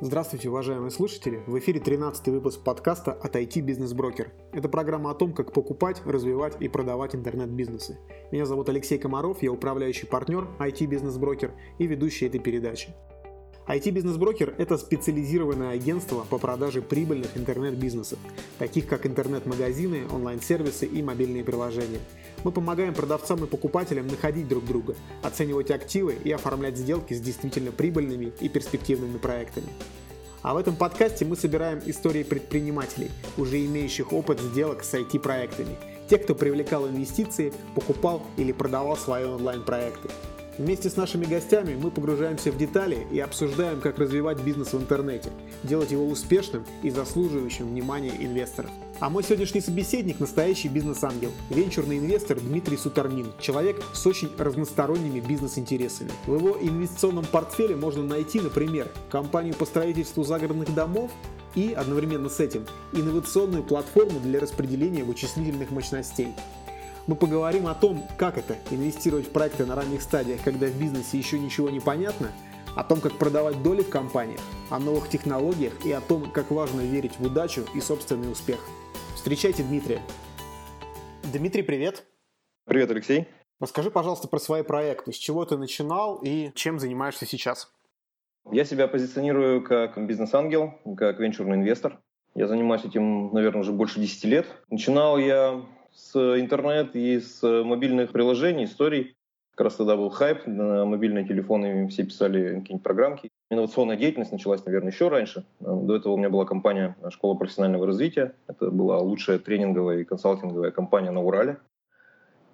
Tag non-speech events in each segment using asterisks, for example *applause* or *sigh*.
Здравствуйте, уважаемые слушатели! В эфире 13 выпуск подкаста от IT Business Broker. Это программа о том, как покупать, развивать и продавать интернет-бизнесы. Меня зовут Алексей Комаров, я управляющий партнер IT Business Broker и ведущий этой передачи. IT-бизнес-брокер – это специализированное агентство по продаже прибыльных интернет-бизнесов, таких как интернет-магазины, онлайн-сервисы и мобильные приложения. Мы помогаем продавцам и покупателям находить друг друга, оценивать активы и оформлять сделки с действительно прибыльными и перспективными проектами. А в этом подкасте мы собираем истории предпринимателей, уже имеющих опыт сделок с IT-проектами. Те, кто привлекал инвестиции, покупал или продавал свои онлайн-проекты. Вместе с нашими гостями мы погружаемся в детали и обсуждаем, как развивать бизнес в интернете, делать его успешным и заслуживающим внимания инвесторов. А мой сегодняшний собеседник – настоящий бизнес-ангел, венчурный инвестор Дмитрий Сутарнин, человек с очень разносторонними бизнес-интересами. В его инвестиционном портфеле можно найти, например, компанию по строительству загородных домов и, одновременно с этим, инновационную платформу для распределения вычислительных мощностей. Мы поговорим о том, как это инвестировать в проекты на ранних стадиях, когда в бизнесе еще ничего не понятно, о том, как продавать доли в компаниях, о новых технологиях и о том, как важно верить в удачу и собственный успех. Встречайте Дмитрия. Дмитрий, привет. Привет, Алексей. Расскажи, пожалуйста, про свои проекты. С чего ты начинал и чем занимаешься сейчас? Я себя позиционирую как бизнес-ангел, как венчурный инвестор. Я занимаюсь этим, наверное, уже больше 10 лет. Начинал я с интернет и с мобильных приложений, историй. Как раз тогда был хайп, на мобильные телефоны все писали какие-нибудь программки. Инновационная деятельность началась, наверное, еще раньше. До этого у меня была компания «Школа профессионального развития». Это была лучшая тренинговая и консалтинговая компания на Урале.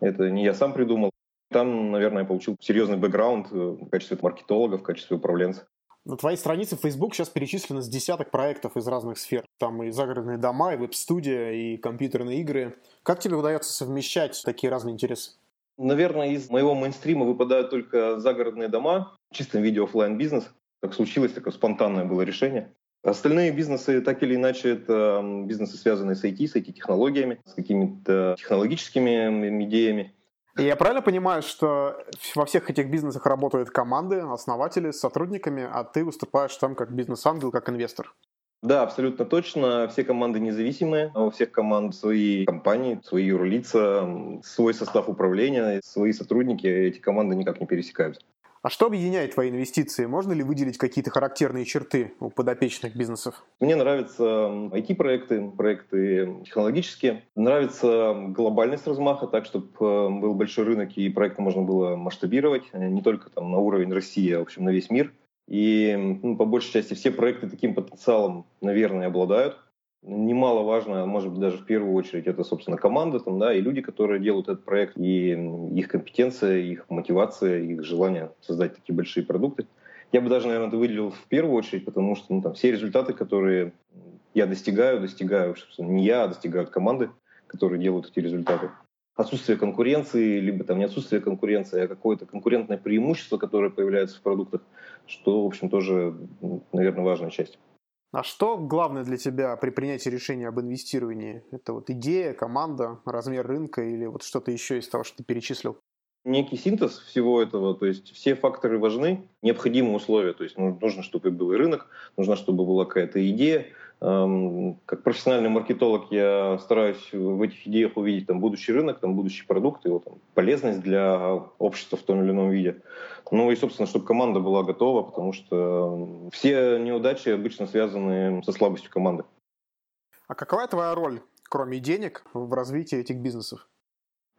Это не я сам придумал. Там, наверное, я получил серьезный бэкграунд в качестве маркетолога, в качестве управленца. На твоей странице в Facebook сейчас перечислено с десяток проектов из разных сфер. Там и загородные дома, и веб-студия, и компьютерные игры. Как тебе удается совмещать такие разные интересы? Наверное, из моего мейнстрима выпадают только загородные дома, в чистом виде офлайн бизнес. Так случилось, такое спонтанное было решение. Остальные бизнесы, так или иначе, это бизнесы, связанные с IT, с IT-технологиями, с какими-то технологическими идеями. Я правильно понимаю, что во всех этих бизнесах работают команды, основатели с сотрудниками, а ты выступаешь там как бизнес-ангел, как инвестор? Да, абсолютно точно. Все команды независимые. У всех команд свои компании, свои юрлица, свой состав управления, свои сотрудники. Эти команды никак не пересекаются. А что объединяет твои инвестиции? Можно ли выделить какие-то характерные черты у подопечных бизнесов? Мне нравятся IT-проекты, проекты технологические. Нравится глобальность размаха, так, чтобы э, был большой рынок и проекты можно было масштабировать, э, не только там, на уровень России, а в общем на весь мир. И ну, по большей части все проекты таким потенциалом, наверное, обладают немаловажно, может быть, даже в первую очередь, это, собственно, команда там, да, и люди, которые делают этот проект, и их компетенция, их мотивация, их желание создать такие большие продукты. Я бы даже, наверное, это выделил в первую очередь, потому что ну, там, все результаты, которые я достигаю, достигаю, собственно, не я, а достигают команды, которые делают эти результаты. Отсутствие конкуренции, либо там не отсутствие конкуренции, а какое-то конкурентное преимущество, которое появляется в продуктах, что, в общем, тоже, наверное, важная часть. А что главное для тебя при принятии решения об инвестировании? Это вот идея, команда, размер рынка или вот что-то еще из того, что ты перечислил? Некий синтез всего этого, то есть все факторы важны, необходимые условия, то есть нужно, чтобы был рынок, нужно, чтобы была какая-то идея, как профессиональный маркетолог я стараюсь в этих идеях увидеть там будущий рынок, там будущий продукт, его там, полезность для общества в том или ином виде. Ну и, собственно, чтобы команда была готова, потому что все неудачи обычно связаны со слабостью команды. А какова твоя роль, кроме денег, в развитии этих бизнесов?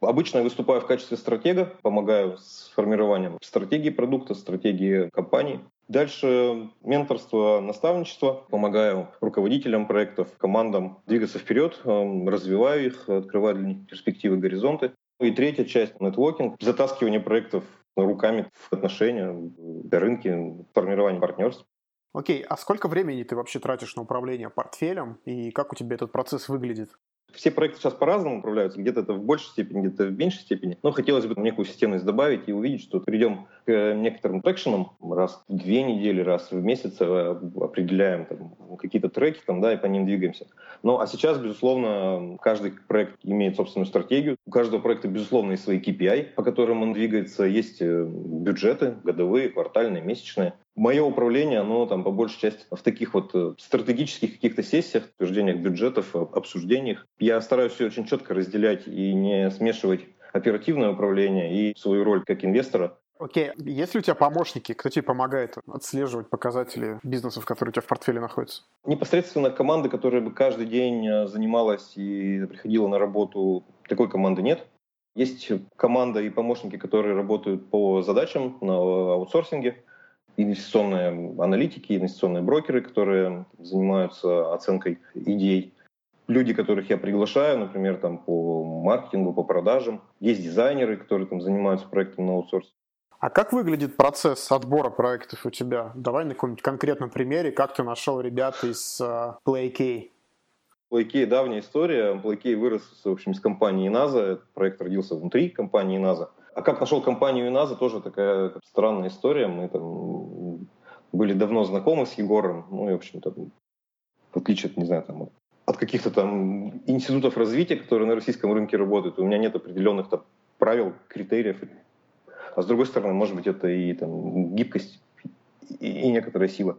Обычно я выступаю в качестве стратега, помогаю с формированием стратегии продукта, стратегии компании. Дальше менторство, наставничество. Помогаю руководителям проектов, командам двигаться вперед, эм, развиваю их, открываю для них перспективы, горизонты. И третья часть — нетворкинг, затаскивание проектов руками в отношения, в рынке, формирование партнерств. Окей, а сколько времени ты вообще тратишь на управление портфелем и как у тебя этот процесс выглядит? Все проекты сейчас по-разному управляются, где-то это в большей степени, где-то в меньшей степени. Но хотелось бы некую системность добавить и увидеть, что придем к некоторым трекшенам раз в две недели, раз в месяц э, определяем там, какие-то треки там, да, и по ним двигаемся. Ну, а сейчас, безусловно, каждый проект имеет собственную стратегию. У каждого проекта, безусловно, есть свои KPI, по которым он двигается. Есть э, бюджеты годовые, квартальные, месячные. Мое управление, оно там по большей части в таких вот э, стратегических каких-то сессиях, утверждениях бюджетов, обсуждениях. Я стараюсь все очень четко разделять и не смешивать оперативное управление и свою роль как инвестора. Окей, okay. есть ли у тебя помощники, кто тебе помогает отслеживать показатели бизнесов, которые у тебя в портфеле находятся? Непосредственно команды, которая бы каждый день э, занималась и приходила на работу, такой команды нет. Есть команда и помощники, которые работают по задачам на аутсорсинге, инвестиционные аналитики, инвестиционные брокеры, которые занимаются оценкой идей люди, которых я приглашаю, например, там по маркетингу, по продажам. Есть дизайнеры, которые там занимаются проектом на аутсорс. А как выглядит процесс отбора проектов у тебя? Давай на каком-нибудь конкретном примере, как ты нашел ребят из uh, PlayK? PlayK давняя история. PlayK вырос, в общем, из компании NASA. Этот проект родился внутри компании NASA. А как нашел компанию NASA, тоже такая странная история. Мы там были давно знакомы с Егором. Ну и, в общем-то, в отличие от, не знаю, там, от каких-то там институтов развития, которые на российском рынке работают. У меня нет определенных там правил, критериев. А с другой стороны, может быть, это и там гибкость, и, и некоторая сила.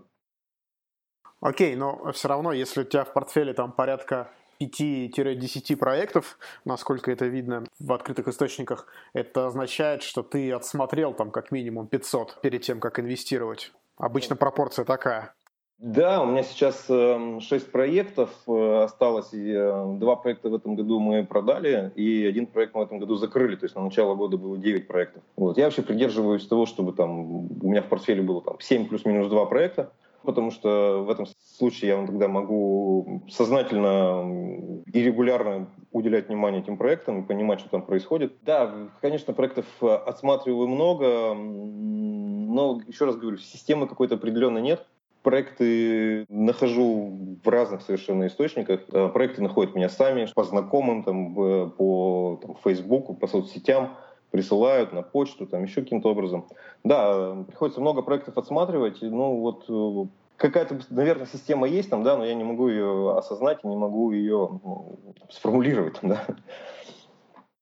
Окей, но все равно, если у тебя в портфеле там порядка 5-10 проектов, насколько это видно в открытых источниках, это означает, что ты отсмотрел там как минимум 500 перед тем, как инвестировать. Обычно пропорция такая. Да, у меня сейчас э, 6 проектов э, осталось. И, э, два проекта в этом году мы продали, и один проект мы в этом году закрыли. То есть на начало года было 9 проектов. Вот. Я вообще придерживаюсь того, чтобы там у меня в портфеле было там 7 плюс-минус 2 проекта, потому что в этом случае я тогда могу сознательно и регулярно уделять внимание этим проектам и понимать, что там происходит. Да, конечно, проектов отсматриваю много, но, еще раз говорю, системы какой-то определенной нет проекты нахожу в разных совершенно источниках. Э, проекты находят меня сами, по знакомым, там, по там, Фейсбуку, по соцсетям присылают на почту, там еще каким-то образом. Да, приходится много проектов отсматривать. Ну вот э, какая-то, наверное, система есть там, да, но я не могу ее осознать и не могу ее ну, сформулировать там, да.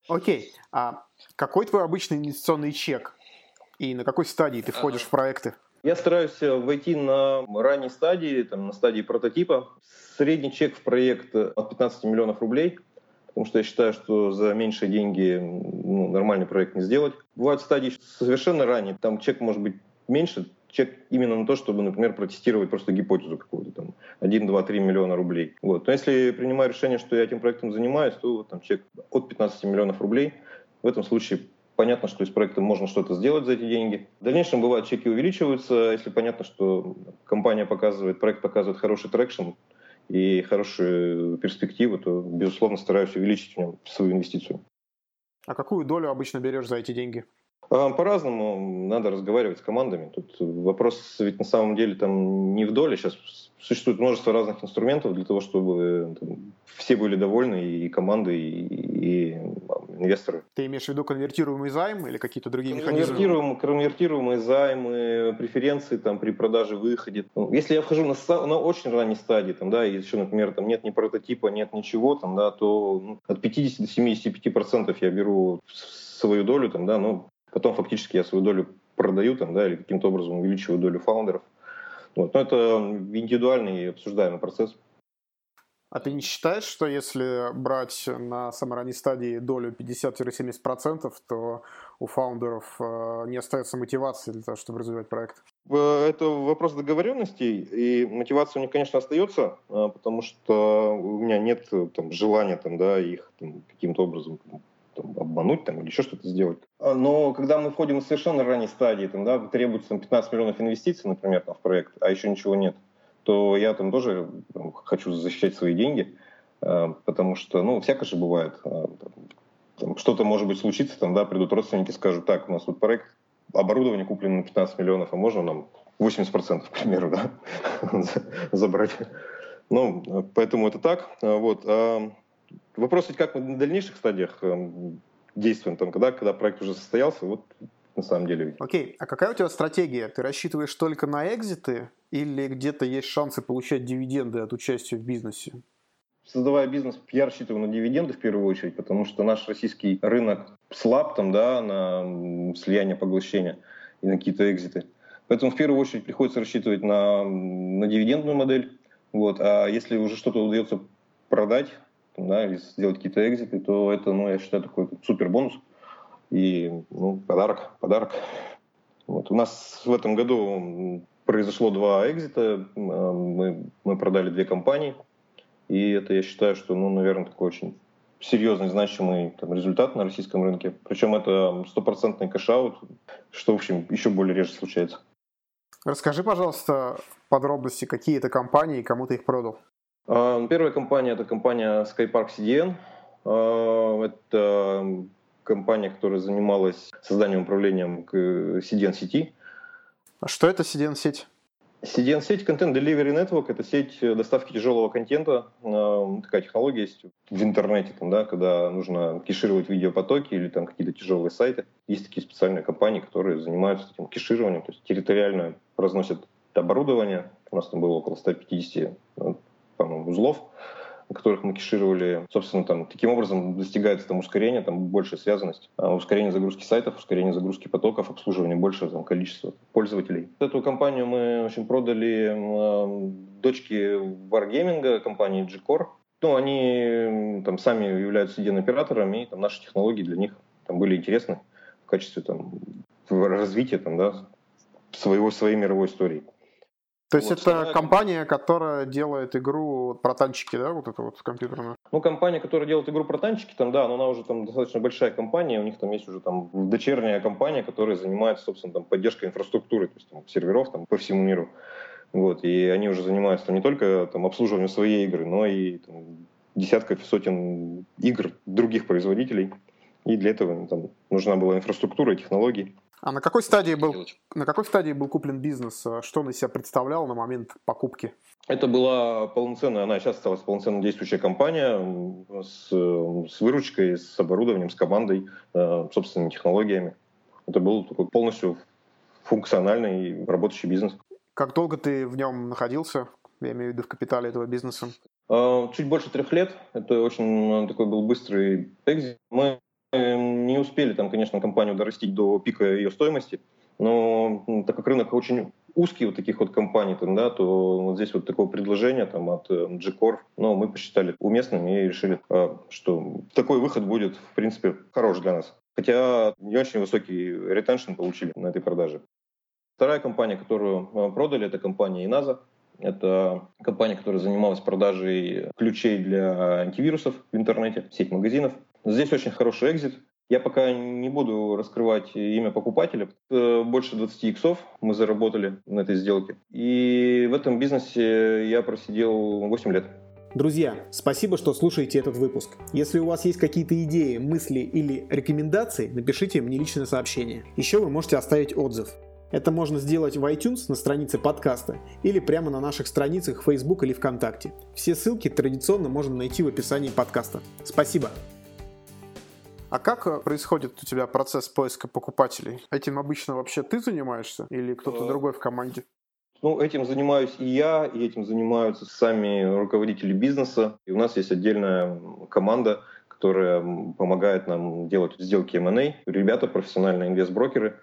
Окей. А какой твой обычный инвестиционный чек? И на какой стадии ты входишь в проекты? Я стараюсь э, войти на ранней стадии, там, на стадии прототипа. Средний чек в проект от 15 миллионов рублей, потому что я считаю, что за меньшие деньги ну, нормальный проект не сделать. Бывают стадии совершенно ранние, там чек может быть меньше, чек именно на то, чтобы, например, протестировать просто гипотезу какую-то, там, 1, 2, 3 миллиона рублей. Вот. Но если принимаю решение, что я этим проектом занимаюсь, то там чек от 15 миллионов рублей. В этом случае понятно, что из проекта можно что-то сделать за эти деньги. В дальнейшем бывает чеки увеличиваются, если понятно, что компания показывает, проект показывает хороший traction и хорошую перспективу, то, безусловно, стараюсь увеличить в нем свою инвестицию. А какую долю обычно берешь за эти деньги? А, по-разному надо разговаривать с командами. Тут вопрос ведь на самом деле там не в доле. Сейчас существует множество разных инструментов для того, чтобы там, все были довольны, и команды, и, и инвесторы. Ты имеешь в виду конвертируемый займ или какие-то другие механизмы? Конвертируемые займы, преференции там, при продаже, выходе. Ну, если я вхожу на, на очень ранней стадии, там, да, и еще, например, там нет ни прототипа, нет ничего, там, да, то ну, от 50 до 75 процентов я беру свою долю, там, да, ну, потом фактически я свою долю продаю, там, да, или каким-то образом увеличиваю долю фаундеров. Вот. Но это индивидуальный и обсуждаемый процесс. А ты не считаешь, что если брать на самой ранней стадии долю 50-70%, то у фаундеров э, не остается мотивации для того, чтобы развивать проект? Это вопрос договоренностей, и мотивация у них, конечно, остается, э, потому что у меня нет там, желания там, да, их там, каким-то образом там, обмануть там, или еще что-то сделать. А, но когда мы входим в совершенно ранней стадии, там, да, требуется там, 15 миллионов инвестиций, например, там, в проект, а еще ничего нет, то я там тоже там, хочу защищать свои деньги, э, потому что, ну, всякое же бывает. Э, там, что-то, может быть, случится, там, да, придут родственники, скажут, так, у нас вот проект, оборудование куплено на 15 миллионов, а можно нам 80%, к примеру, да, *laughs* забрать. Ну, поэтому это так. Вот. Вопрос ведь как мы на дальнейших стадиях действуем, там, когда, когда проект уже состоялся, вот на самом деле. Окей, okay. а какая у тебя стратегия? Ты рассчитываешь только на экзиты или где-то есть шансы получать дивиденды от участия в бизнесе? Создавая бизнес, я рассчитываю на дивиденды в первую очередь, потому что наш российский рынок слаб там, да, на слияние, поглощение и на какие-то экзиты. Поэтому в первую очередь приходится рассчитывать на, на дивидендную модель. Вот. А если уже что-то удается продать, да, или сделать какие-то exit ы, то это, ну, я считаю, такой супер бонус. И ну, подарок, подарок. Вот. У нас в этом году произошло два exit а. Мы, мы продали две компании. И это, я считаю, что, ну, наверное, такой очень серьезный, значимый там, результат на российском рынке. Причем это стопроцентный cash-out, что, в общем, еще более реже случается. Расскажи, пожалуйста, подробности, какие это компании и кому ты их продал. Первая компания – это компания Skypark CDN. Это компания, которая занималась созданием управлением CDN-сети. А что это CDN-сеть? CDN-сеть Content Delivery Network – это сеть доставки тяжелого контента. Такая технология есть в интернете, там, да, когда нужно кешировать видеопотоки или там какие-то тяжелые сайты. Есть такие специальные компании, которые занимаются этим кешированием, то есть территориально разносят оборудование. У нас там было около 150 по-моему, узлов, которых мы кешировали. Собственно, там, таким образом достигается там, ускорение, там, большая связанность, а ускорение загрузки сайтов, ускорение загрузки потоков, обслуживание большего там, количества пользователей. Эту компанию мы в общем, продали э, дочке Wargaming, компании G-Core. Ну, они там сами являются CDN-операторами, и там, наши технологии для них там, были интересны в качестве там, развития там, да, своего, своей мировой истории. То есть вот, это вторая... компания, которая делает игру про танчики, да, вот это вот компьютерная? Ну, компания, которая делает игру про танчики, там, да, но она уже там достаточно большая компания, у них там есть уже там дочерняя компания, которая занимается, собственно, там поддержкой инфраструктуры, то есть там, серверов там по всему миру. Вот, и они уже занимаются там не только там обслуживанием своей игры, но и там, десятков сотен игр других производителей. И для этого там, нужна была инфраструктура и технологии. А на какой стадии был, на какой стадии был куплен бизнес? Что он из себя представлял на момент покупки? Это была полноценная, она сейчас осталась полноценно действующая компания с, с выручкой, с оборудованием, с командой, э, собственными технологиями. Это был такой полностью функциональный работающий бизнес. Как долго ты в нем находился? Я имею в виду в капитале этого бизнеса. Э, чуть больше трех лет. Это очень такой был быстрый экзит. Мы не успели там, конечно, компанию дорастить до пика ее стоимости, но так как рынок очень узкий вот таких вот компаний, там, да, то вот здесь вот такое предложение там, от э, G-Core, но мы посчитали уместным и решили, а, что такой выход будет, в принципе, хорош для нас. Хотя не очень высокий ретеншн получили на этой продаже. Вторая компания, которую э, продали, это компания Inaza. Это компания, которая занималась продажей ключей для антивирусов в интернете, сеть магазинов. Здесь очень хороший экзит. Я пока не буду раскрывать имя покупателя. Больше 20 иксов мы заработали на этой сделке. И в этом бизнесе я просидел 8 лет. Друзья, спасибо, что слушаете этот выпуск. Если у вас есть какие-то идеи, мысли или рекомендации, напишите мне личное сообщение. Еще вы можете оставить отзыв. Это можно сделать в iTunes на странице подкаста или прямо на наших страницах Facebook или ВКонтакте. Все ссылки традиционно можно найти в описании подкаста. Спасибо! А как э, происходит у тебя процесс поиска покупателей? Этим обычно вообще ты занимаешься или кто-то э, другой в команде? Ну, этим занимаюсь и я, и этим занимаются сами руководители бизнеса. И у нас есть отдельная команда, которая помогает нам делать сделки M&A. Ребята, профессиональные инвестброкеры,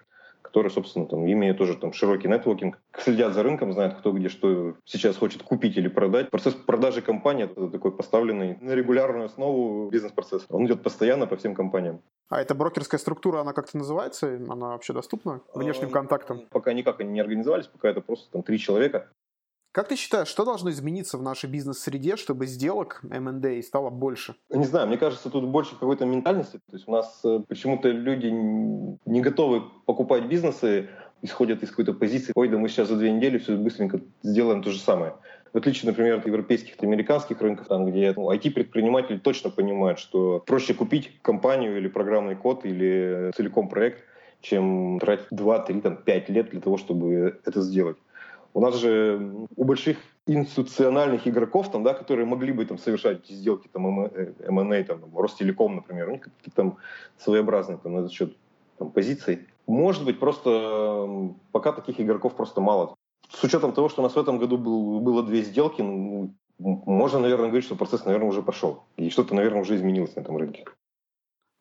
которые, собственно, там, имеют тоже там, широкий нетворкинг, следят за рынком, знают, кто где что сейчас хочет купить или продать. Процесс продажи компании — это такой поставленный на регулярную основу бизнес-процесс. Он идет постоянно по всем компаниям. А эта брокерская структура, она как-то называется? Она вообще доступна внешним а, контактам? Пока никак они не организовались, пока это просто там три человека. Как ты считаешь, что должно измениться в нашей бизнес-среде, чтобы сделок M&A стало больше? Не знаю, мне кажется, тут больше какой-то ментальности. То есть у нас э, почему-то люди не готовы покупать бизнесы, исходят из какой-то позиции, ой, да мы сейчас за две недели все быстренько сделаем то же самое. В отличие, например, от европейских и американских рынков, там, где ну, IT-предприниматели точно понимают, что проще купить компанию или программный код или целиком проект, чем тратить 2, 3, там, 5 лет для того, чтобы это сделать. У нас же у больших институциональных игроков, там, да, которые могли бы там, совершать сделки, там, M&A, там, Ростелеком, например, у них какие-то там своеобразные там, на этот счет там, позиции. Может быть, просто пока таких игроков просто мало. с учетом того, что у нас в этом году был, было две сделки, ну, можно, наверное, говорить, что процесс, наверное, уже пошел. И что-то, наверное, уже изменилось на этом рынке.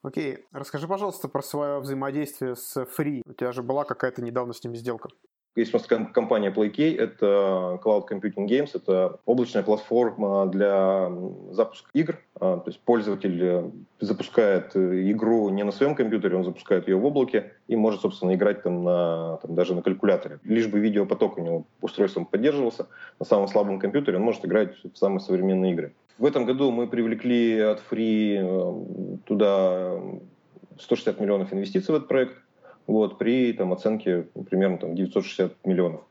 Окей. Расскажи, пожалуйста, про свое взаимодействие с Free. У тебя же была какая-то недавно с ними сделка. Есть у нас компания PlayKey, это Cloud Computing Games, это облачная платформа для запуска игр. А, то есть пользователь э, запускает э, игру не на своем компьютере, он запускает ее в облаке и может, собственно, играть там, на, там, даже на калькуляторе. Лишь бы видеопоток у него устройством поддерживался, на самом слабом компьютере он может играть в самые современные игры. В этом году мы привлекли от Free э, туда 160 миллионов инвестиций в этот проект вот, при там, оценке примерно там, 960 миллионов.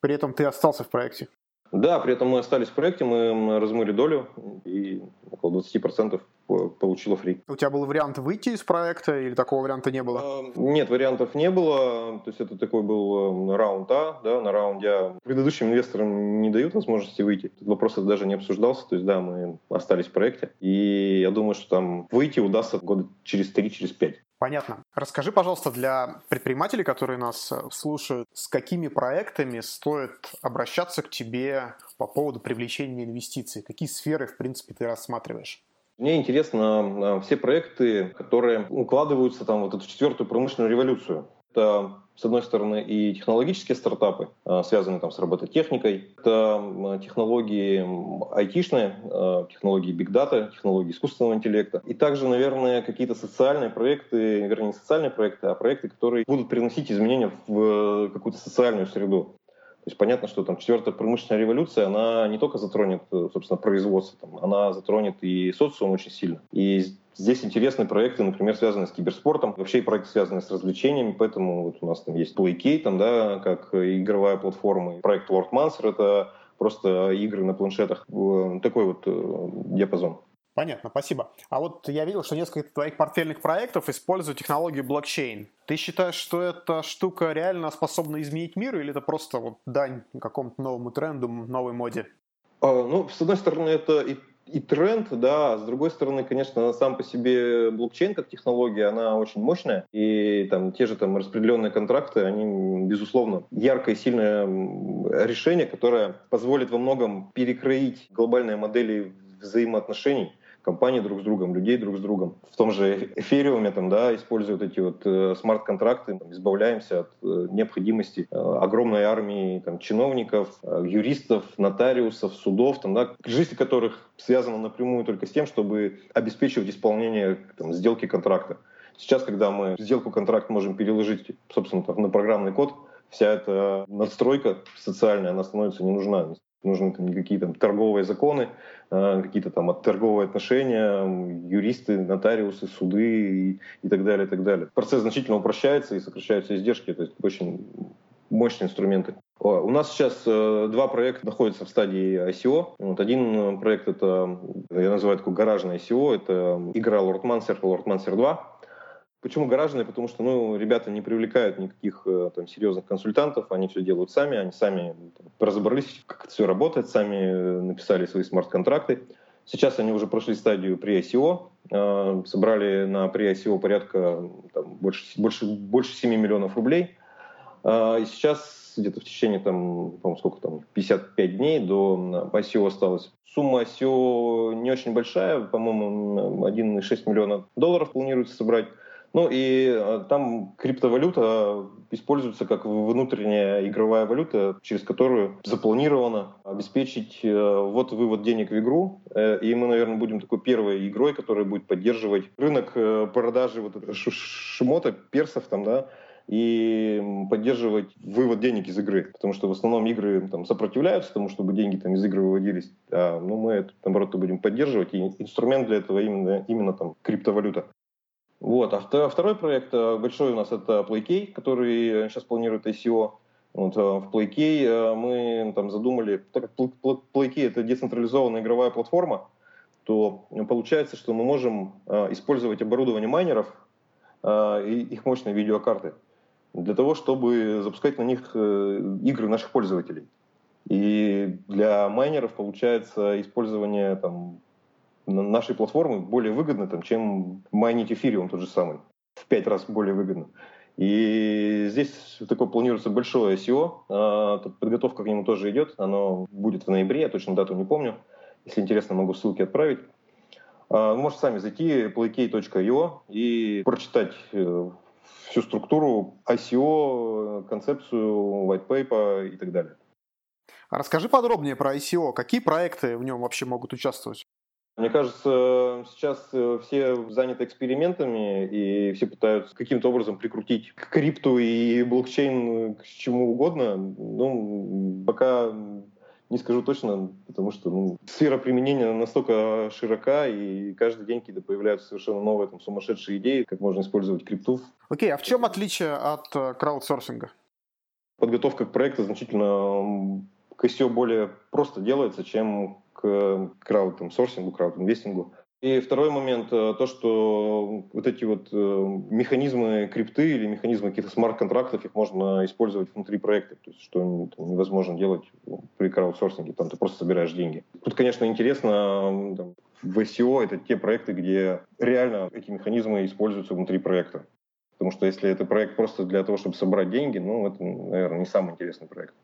При этом ты остался в проекте? Да, при этом мы остались в проекте, мы размыли долю и около 20% получила фри. У тебя был вариант выйти из проекта или такого варианта не было? А, нет, вариантов не было. То есть это такой был эм, раунд А, да, на раунде А. Предыдущим инвесторам не дают возможности выйти. Этот вопрос даже не обсуждался. То есть да, мы остались в проекте. И я думаю, что там выйти удастся года через 3, через 5. Понятно. Расскажи, пожалуйста, для предпринимателей, которые нас э, слушают, с какими проектами стоит обращаться к тебе по поводу привлечения инвестиций? Какие сферы, в принципе, ты рассматриваешь? Мне интересно все проекты, которые укладываются там вот эту четвертую промышленную революцию. Это, с одной стороны, и технологические стартапы, а, связанные там с робототехникой. Это технологии айтишные, а, технологии data, технологии искусственного интеллекта. И также, наверное, какие-то социальные проекты, вернее, не социальные проекты, а проекты, которые будут приносить изменения в какую-то социальную среду. То есть понятно, что там четвертая промышленная революция, она не только затронет, э, собственно, производство, там, она затронет и социум очень сильно. И Здесь интересные проекты, например, связанные с киберспортом, вообще и проекты, связанные с развлечениями, поэтому вот у нас там есть PlayKey, там, да, как игровая платформа, проект Lord Mancer, это просто игры на планшетах, такой вот э, диапазон. Понятно, спасибо. А вот я видел, что несколько твоих портфельных проектов используют технологию блокчейн. Ты считаешь, что эта штука реально способна изменить мир, или это просто вот дань какому-то новому тренду, новой моде? А, ну, с одной стороны, это и, и тренд, да, а с другой стороны, конечно, сам по себе блокчейн как технология, она очень мощная, и там те же там распределенные контракты, они, безусловно, яркое и сильное решение, которое позволит во многом перекроить глобальные модели взаимоотношений, компаний друг с другом, людей друг с другом. В том же эфириуме там, да, используют эти вот э, смарт-контракты, избавляемся от э, необходимости э, огромной армии там, чиновников, э, юристов, нотариусов, судов, там, да, жизнь которых связана напрямую только с тем, чтобы обеспечивать исполнение там, сделки контракта. Сейчас, когда мы сделку контракт можем переложить, собственно, там, на программный код, вся эта надстройка социальная, она становится не нужна нужны там никакие там торговые законы, а, какие-то там торговые отношения, юристы, нотариусы, суды и, и так далее, и так далее. Процесс значительно упрощается и сокращаются издержки, то есть очень мощные инструменты. У нас сейчас э, два проекта находятся в стадии ICO. Вот один проект это, я называю такой гаражный ICO, это игра Lord Mancer, Lord Mancer 2. Почему гаражные? Потому что ну, ребята не привлекают никаких э, там, серьезных консультантов, они все делают сами, они сами там, разобрались, как это все работает, сами э, написали свои смарт-контракты. Сейчас они уже прошли стадию при ICO, э, собрали на при ICO порядка там, больше, больше, больше 7 миллионов рублей. Э, и сейчас где-то в течение там, по сколько там, 55 дней до ICO осталось. Сумма ICO не очень большая, по-моему, 1,6 миллиона долларов планируется собрать. Ну и э, там криптовалюта используется как внутренняя игровая валюта, через которую запланировано обеспечить э, вот вывод денег в игру. Э, и мы, наверное, будем такой первой игрой, которая будет поддерживать рынок продажи вот шмота, персов там, да, и поддерживать вывод денег из игры. Потому что в основном игры там, сопротивляются тому, чтобы деньги там, из игры выводились. А ну, мы это, наоборот, будем поддерживать. И инструмент для этого именно, именно там, криптовалюта. Вот. А второй проект э, большой у нас это PlayKey, который сейчас планирует ICO. Вот, э, в PlayKey э, мы там задумали, так как PlayKey это децентрализованная игровая платформа, то получается, что мы можем использовать оборудование майнеров и их мощные видеокарты для того, чтобы запускать на них игры наших пользователей. И для майнеров получается использование там, нашей платформы более выгодно, там, чем майнить эфириум тот же самый. В пять раз более выгодно. И здесь такое планируется большое ICO. А, подготовка к нему тоже идет. Оно будет в ноябре, я точно дату не помню. Если интересно, могу ссылки отправить. А, можете сами зайти playkey.io и прочитать э, всю структуру ICO, концепцию, white paper и так далее. А расскажи подробнее про ICO. Какие проекты в нем вообще могут участвовать? Мне кажется, сейчас э, все заняты экспериментами, и все пытаются каким-то образом прикрутить к крипту и блокчейн к чему угодно. Ну, пока не скажу точно, потому что ну, сфера применения настолько широка, и каждый день какие-то появляются совершенно новые там, сумасшедшие идеи, как можно использовать крипту. Окей, okay, а в чем отличие от э, краудсорсинга? Подготовка к проекту значительно к ICO более просто делается, чем к краудсорсингу, краудинвестингу. И второй момент, э, то, что вот эти вот э, механизмы крипты или механизмы каких-то смарт-контрактов, их можно использовать внутри проекта, то есть что невозможно делать при краудсорсинге, там ты просто собираешь деньги. Тут, конечно, интересно, там, в SEO это те проекты, где реально эти механизмы используются внутри проекта. Потому что если это проект просто для того, чтобы собрать деньги, ну, это, наверное, не самый интересный проект.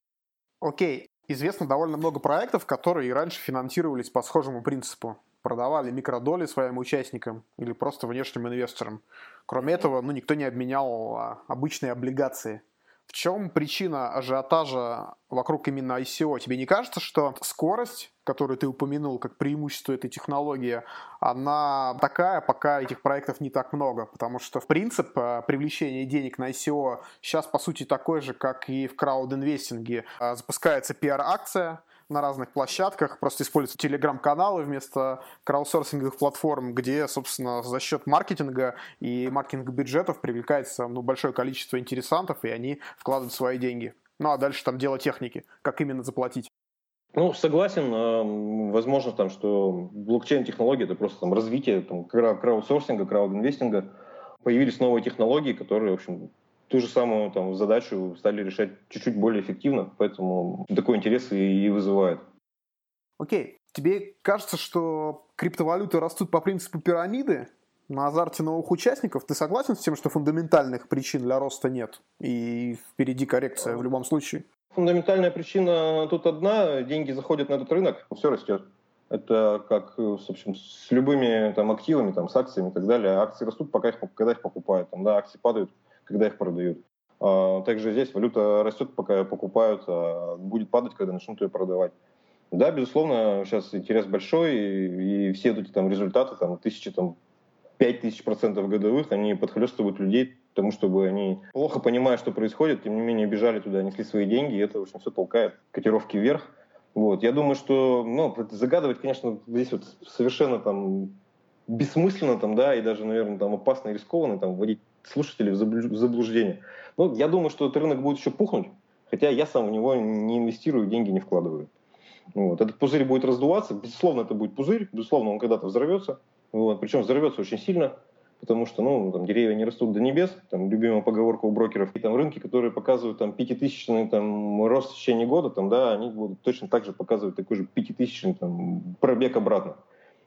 Окей, известно довольно много проектов, которые и раньше финансировались по схожему принципу. Продавали микродоли своим участникам или просто внешним инвесторам. Кроме этого, ну, никто не обменял а, обычные облигации – в чем причина ажиотажа вокруг именно ICO? Тебе не кажется, что скорость, которую ты упомянул как преимущество этой технологии, она такая, пока этих проектов не так много? Потому что, в принцип, э, привлечение денег на ICO сейчас, по сути, такой же, как и в краудинвестинге. Э, запускается PR-акция, на разных площадках, просто используются телеграм-каналы вместо краудсорсинговых платформ, где, собственно, за счет маркетинга и маркетинга бюджетов привлекается ну, большое количество интересантов, и они вкладывают свои деньги. Ну а дальше там дело техники, как именно заплатить. Ну, согласен. Эм, возможно, там, что блокчейн-технология — это просто там, развитие там, краудсорсинга, краудинвестинга. Появились новые технологии, которые, в общем, ту же самую там, задачу стали решать чуть-чуть более эффективно, поэтому такой интерес и, и вызывает. Окей. Тебе кажется, что криптовалюты растут по принципу пирамиды на азарте новых участников? Ты согласен с тем, что фундаментальных причин для роста нет и впереди коррекция в любом случае? Фундаментальная причина тут одна. Деньги заходят на этот рынок, все растет. Это как в общем, с любыми там, активами, там, с акциями и так далее. Акции растут, пока их, когда их покупают. Там, да, акции падают, когда их продают. А, также здесь валюта растет, пока покупают, а будет падать, когда начнут ее продавать. Да, безусловно, сейчас интерес большой, и, и все эти там результаты, там, тысячи, там, пять тысяч процентов годовых, они подхлестывают людей тому, чтобы они, плохо понимая, что происходит, тем не менее бежали туда, несли свои деньги, и это, в общем, все толкает котировки вверх. Вот. Я думаю, что, ну, загадывать, конечно, здесь вот совершенно там бессмысленно, там, да, и даже, наверное, там опасно и рискованно там вводить слушателей в заблуждение. Ну, я думаю, что этот рынок будет еще пухнуть, хотя я сам в него не инвестирую, деньги не вкладываю. Вот. Этот пузырь будет раздуваться, безусловно, это будет пузырь, безусловно, он когда-то взорвется, вот. причем взорвется очень сильно, потому что ну, там, деревья не растут до небес, там, любимая поговорка у брокеров, и там рынки, которые показывают там, пятитысячный там, рост в течение года, там, да, они будут точно так же показывать такой же пятитысячный там, пробег обратно.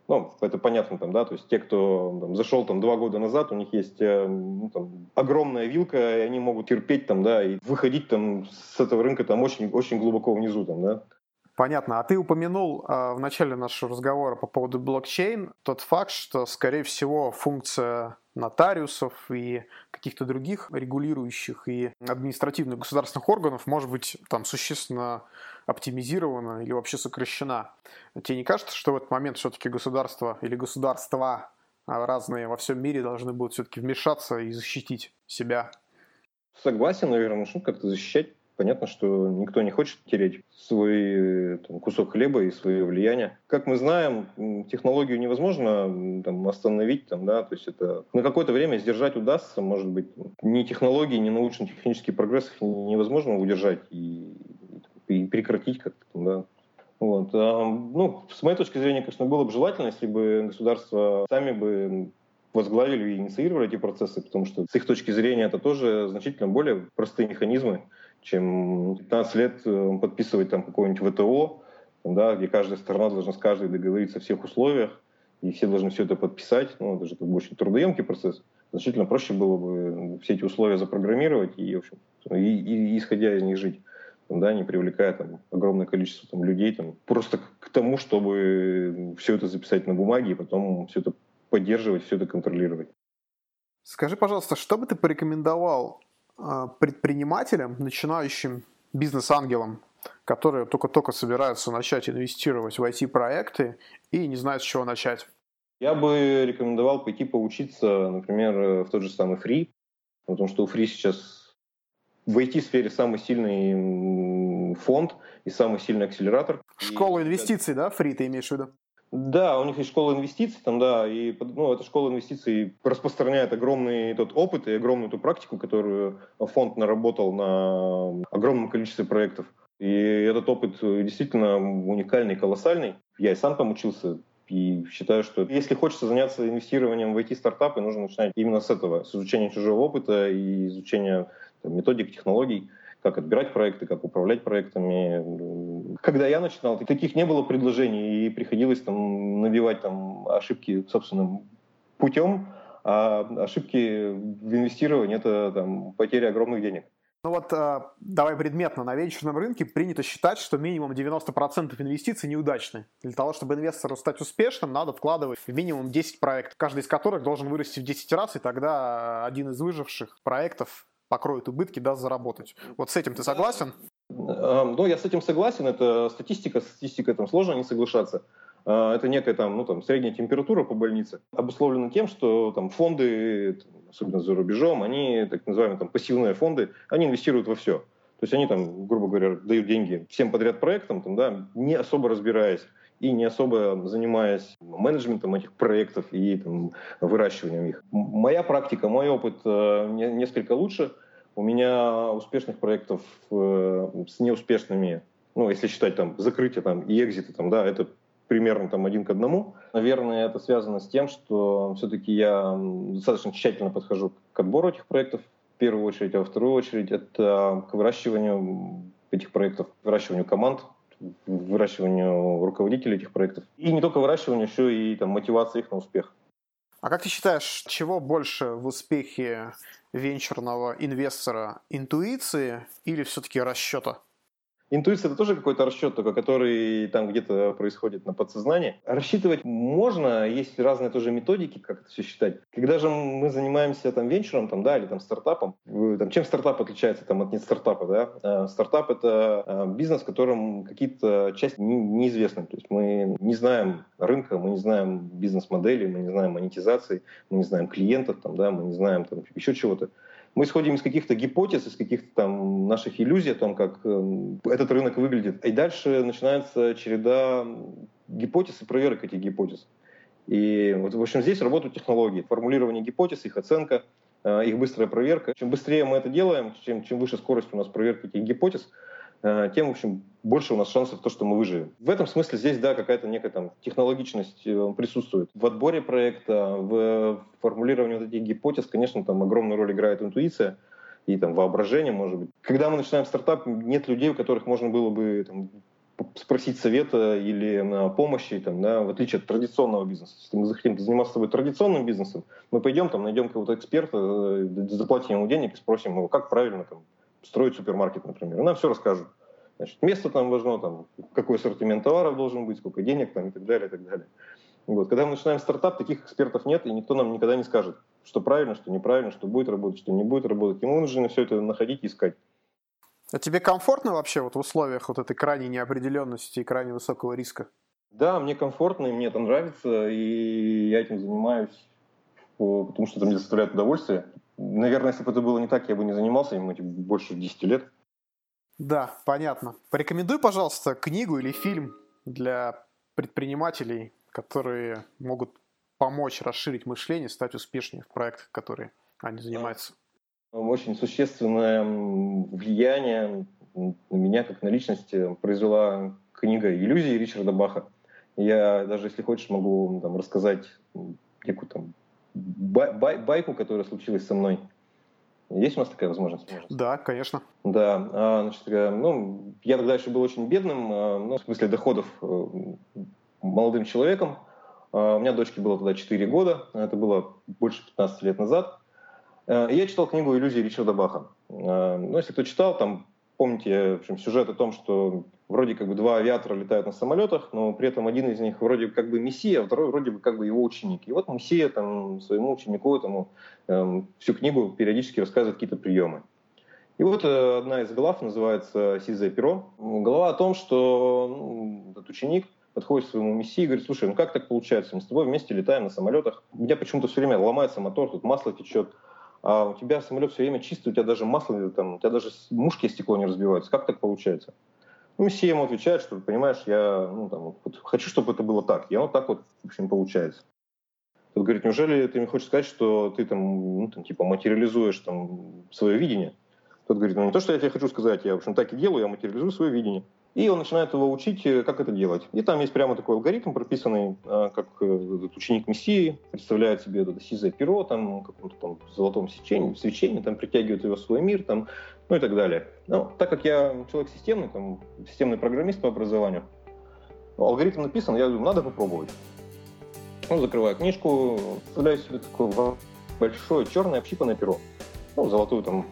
Ну, это понятно там, да, то есть те, кто там, зашел там два года назад, у них есть э, ну, там, огромная вилка, и они могут терпеть там, да, и выходить там с этого рынка там очень, очень глубоко внизу там, да. Понятно. А ты упомянул э, в начале нашего разговора по поводу блокчейн тот факт, что, скорее всего, функция нотариусов и каких-то других регулирующих и административных государственных органов может быть там существенно оптимизирована или вообще сокращена. Тебе не кажется, что в этот момент все-таки государство или государства разные во всем мире должны будут все-таки вмешаться и защитить себя? Согласен, наверное, ну как-то защищать. Понятно, что никто не хочет терять свой там, кусок хлеба и свое влияние. Как мы знаем, технологию невозможно там, остановить, там, да, то есть это на какое-то время сдержать удастся, может быть. Ни технологии, ни научно-технический прогресс невозможно удержать. И и прекратить как-то, да. Вот. А, ну, с моей точки зрения, конечно, было бы желательно, если бы государства сами бы возглавили и инициировали эти процессы, потому что с их точки зрения это тоже значительно более простые механизмы, чем 15 лет э, подписывать там какое-нибудь ВТО, да, где каждая сторона должна с каждой договориться о всех условиях, и все должны все это подписать. Ну, это же как бы очень трудоемкий процесс. значительно проще было бы все эти условия запрограммировать и, в общем, и, и, исходя из них жить да, не привлекая там, огромное количество там, людей там, просто к тому, чтобы все это записать на бумаге и потом все это поддерживать, все это контролировать. Скажи, пожалуйста, что бы ты порекомендовал предпринимателям, начинающим бизнес-ангелам, которые только-только собираются начать инвестировать в IT-проекты и не знают, с чего начать? Я бы рекомендовал пойти поучиться, например, в тот же самый Free, потому что у Free сейчас в IT-сфере самый сильный фонд и самый сильный акселератор. Школа инвестиций, да, Free ты имеешь в виду? Да, у них есть школа инвестиций, там, да, и ну, эта школа инвестиций распространяет огромный тот опыт и огромную ту практику, которую фонд наработал на огромном количестве проектов. И этот опыт действительно уникальный, колоссальный. Я и сам там учился, и считаю, что если хочется заняться инвестированием в IT-стартапы, нужно начинать именно с этого, с изучения чужого опыта и изучения там, методик, технологий как отбирать проекты, как управлять проектами. Когда я начинал, таких не было предложений, и приходилось там набивать там ошибки собственным путем, а ошибки в инвестировании — это там, потеря огромных денег. Ну вот а, давай предметно. На венчурном рынке принято считать, что минимум 90% инвестиций неудачны. Для того, чтобы инвестору стать успешным, надо вкладывать в минимум 10 проектов, каждый из которых должен вырасти в 10 раз, и тогда один из выживших проектов покроет убытки, даст заработать. Вот с этим ты согласен? Ну, я с этим согласен. Это статистика. Статистика там сложно не соглашаться. А, это некая там, ну, там, средняя температура по больнице, обусловлена тем, что там фонды, особенно за рубежом, они, так называемые там, пассивные фонды, они инвестируют во все. То есть они там, грубо говоря, дают деньги всем подряд проектам, там, да, не особо разбираясь и не особо занимаясь менеджментом этих проектов и там, выращиванием их. Моя практика, мой опыт э, несколько лучше. У меня успешных проектов э, с неуспешными, ну, если считать там закрытие там, и экзиты, там, да, это примерно там один к одному. Наверное, это связано с тем, что все-таки я достаточно тщательно подхожу к отбору этих проектов, в первую очередь, а во вторую очередь это к выращиванию этих проектов, выращиванию команд, выращиванию руководителей этих проектов. И не только выращиванию, еще и там, мотивации их на успех. А как ты считаешь, чего больше в успехе венчурного инвестора? Интуиции или все-таки расчета? Интуиция — это тоже какой-то расчет, только который там где-то происходит на подсознании. Рассчитывать можно, есть разные тоже методики, как это все считать. Когда же мы занимаемся там венчуром, там, да, или там стартапом, там, чем стартап отличается там, от не стартапа, да? А, стартап — это а, бизнес, в котором какие-то части неизвестны. То есть мы не знаем рынка, мы не знаем бизнес-модели, мы не знаем монетизации, мы не знаем клиентов, там, да, мы не знаем там, еще чего-то. Мы исходим из каких-то гипотез, из каких-то там наших иллюзий о том, как э, этот рынок выглядит. И дальше начинается череда гипотез и проверок этих гипотез. И вот, в общем, здесь работают технологии. Формулирование гипотез, их оценка, э, их быстрая проверка. Чем быстрее мы это делаем, чем, чем выше скорость у нас проверки этих гипотез, тем, в общем, больше у нас шансов то, что мы выживем. В этом смысле здесь, да, какая-то некая там технологичность э, присутствует. В отборе проекта, в формулировании вот этих гипотез, конечно, там огромную роль играет интуиция и там воображение, может быть. Когда мы начинаем стартап, нет людей, у которых можно было бы там, спросить совета или на помощи, там, да, в отличие от традиционного бизнеса. Если мы захотим заниматься с тобой традиционным бизнесом, мы пойдем, там, найдем какого-то эксперта, э, заплатим ему денег и спросим его, как правильно там, строить супермаркет, например. И нам все расскажут. Значит, место там важно, там, какой ассортимент товаров должен быть, сколько денег там, и так далее, и так далее. Вот. Когда мы начинаем стартап, таких экспертов нет, и никто нам никогда не скажет, что правильно, что неправильно, что будет работать, что не будет работать. И мы нужно все это находить и искать. А тебе комфортно вообще вот в условиях вот этой крайней неопределенности и крайне высокого риска? Да, мне комфортно, и мне это нравится, и я этим занимаюсь, потому что это мне доставляет удовольствие. Наверное, если бы это было не так, я бы не занимался им этим больше 10 лет. Да, понятно. Порекомендуй, пожалуйста, книгу или фильм для предпринимателей, которые могут помочь расширить мышление, стать успешнее в проектах, которые они занимаются. Очень существенное влияние на меня, как на личность, произвела книга «Иллюзии» Ричарда Баха. Я даже, если хочешь, могу там, рассказать некую там бай, бай, байку, которая случилась со мной. Есть у нас такая возможность? Да, конечно. Да, а, значит, э, ну, я тогда еще был очень бедным, а, ну, в смысле доходов э, молодым человеком. А, у меня дочке было тогда 4 года, это было больше 15 лет назад. Я читал книгу «Иллюзии» Ричарда Баха. Ну, если кто читал, там, помните, в общем, сюжет о том, что вроде как бы два авиатора летают на самолетах, но при этом один из них вроде как бы мессия, а второй вроде бы как бы его ученик. И вот мессия там своему ученику этому эм, всю книгу периодически рассказывает какие-то приемы. И вот э, одна из глав называется «Сизое перо». Глава о том, что ну, этот ученик подходит к своему мессии и говорит, слушай, ну как так получается? Мы с тобой вместе летаем на самолетах, у меня почему-то все время ломается мотор, тут масло течет, а у тебя самолет все время чистый, у тебя даже масло, там, у тебя даже мушки стекло не разбиваются. Как так получается? Ну, мессия ему отвечает, что, понимаешь, я ну, там, вот, хочу, чтобы это было так. И вот так вот, в общем, получается. Тот говорит, неужели ты мне хочешь сказать, что ты там, ну, там типа, материализуешь там свое видение? Тот говорит, ну не то, что я тебе хочу сказать, я, в общем, так и делаю, я материализую свое видение. И он начинает его учить, э, как это делать. И там есть прямо такой алгоритм прописанный, а, как э, ученик Мессии представляет себе это сизое перо, там, каком-то там золотом свечении, свечении, там, притягивает его в свой мир, там, ну и так далее. Но так как я человек системный, там, системный программист по образованию, алгоритм написан, я думаю, надо попробовать. Ну, закрываю книжку, представляю себе такое большое черное общипанное перо. Ну, золотую там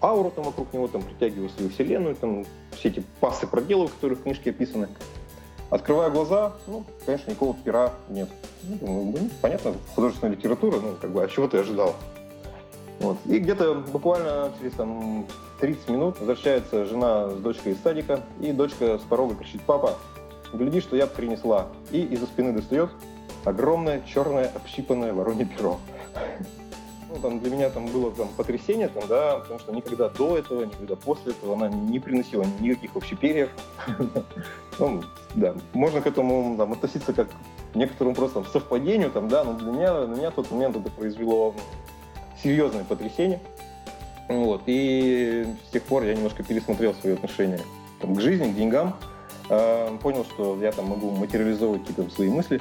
ауру там вокруг него, там притягиваю свою вселенную, там все эти пасы проделываю, которые в книжке описаны. Открываю глаза, ну, конечно, никакого пера нет. Ну, ну, понятно, художественная литература, ну, как бы, а чего ты ожидал? Вот. И где-то буквально через там 30 минут возвращается жена с дочкой из садика, и дочка с порога кричит, папа, гляди, что я принесла. И из-за спины достает огромное черное общипанное воронье перо ну, там, для меня там было там, потрясение, там, да, потому что никогда до этого, никогда после этого она не приносила никаких вообще перьев. *laughs* ну, да, можно к этому там, относиться как к некоторому просто совпадению, там, да, но для меня, для меня тот момент это произвело серьезное потрясение. Вот, и с тех пор я немножко пересмотрел свои отношения там, к жизни, к деньгам, э, понял, что я там могу материализовывать какие-то свои мысли,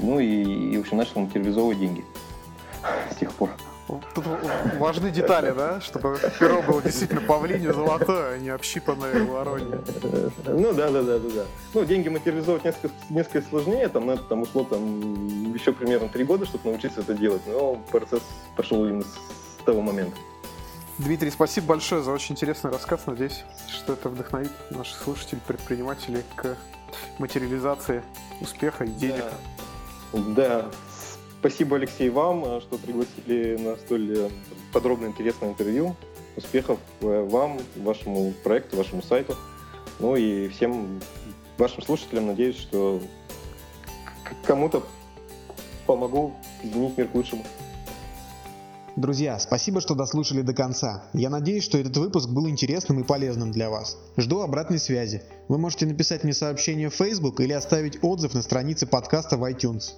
ну и, и, в общем, начал материализовывать деньги *laughs* с тех пор. Тут важны детали, да? Чтобы перо было действительно павлине золотое, а не общипанное воронье. Ну да, да, да, да, да. Ну, деньги материализовать несколько, несколько сложнее, там на это там ушло там еще примерно три года, чтобы научиться это делать, но процесс пошел именно с того момента. Дмитрий, спасибо большое за очень интересный рассказ. Надеюсь, что это вдохновит наших слушателей, предпринимателей к материализации успеха и денег. Да, да. Спасибо, Алексей, вам, э, что пригласили на столь э, подробное интересное интервью. Успехов э, вам, вашему проекту, вашему сайту. Ну и всем вашим слушателям надеюсь, что кому-то помогу изменить мир к лучшему. Друзья, спасибо, что дослушали до конца. Я надеюсь, что этот выпуск был интересным и полезным для вас. Жду обратной связи. Вы можете написать мне сообщение в Facebook или оставить отзыв на странице подкаста в iTunes.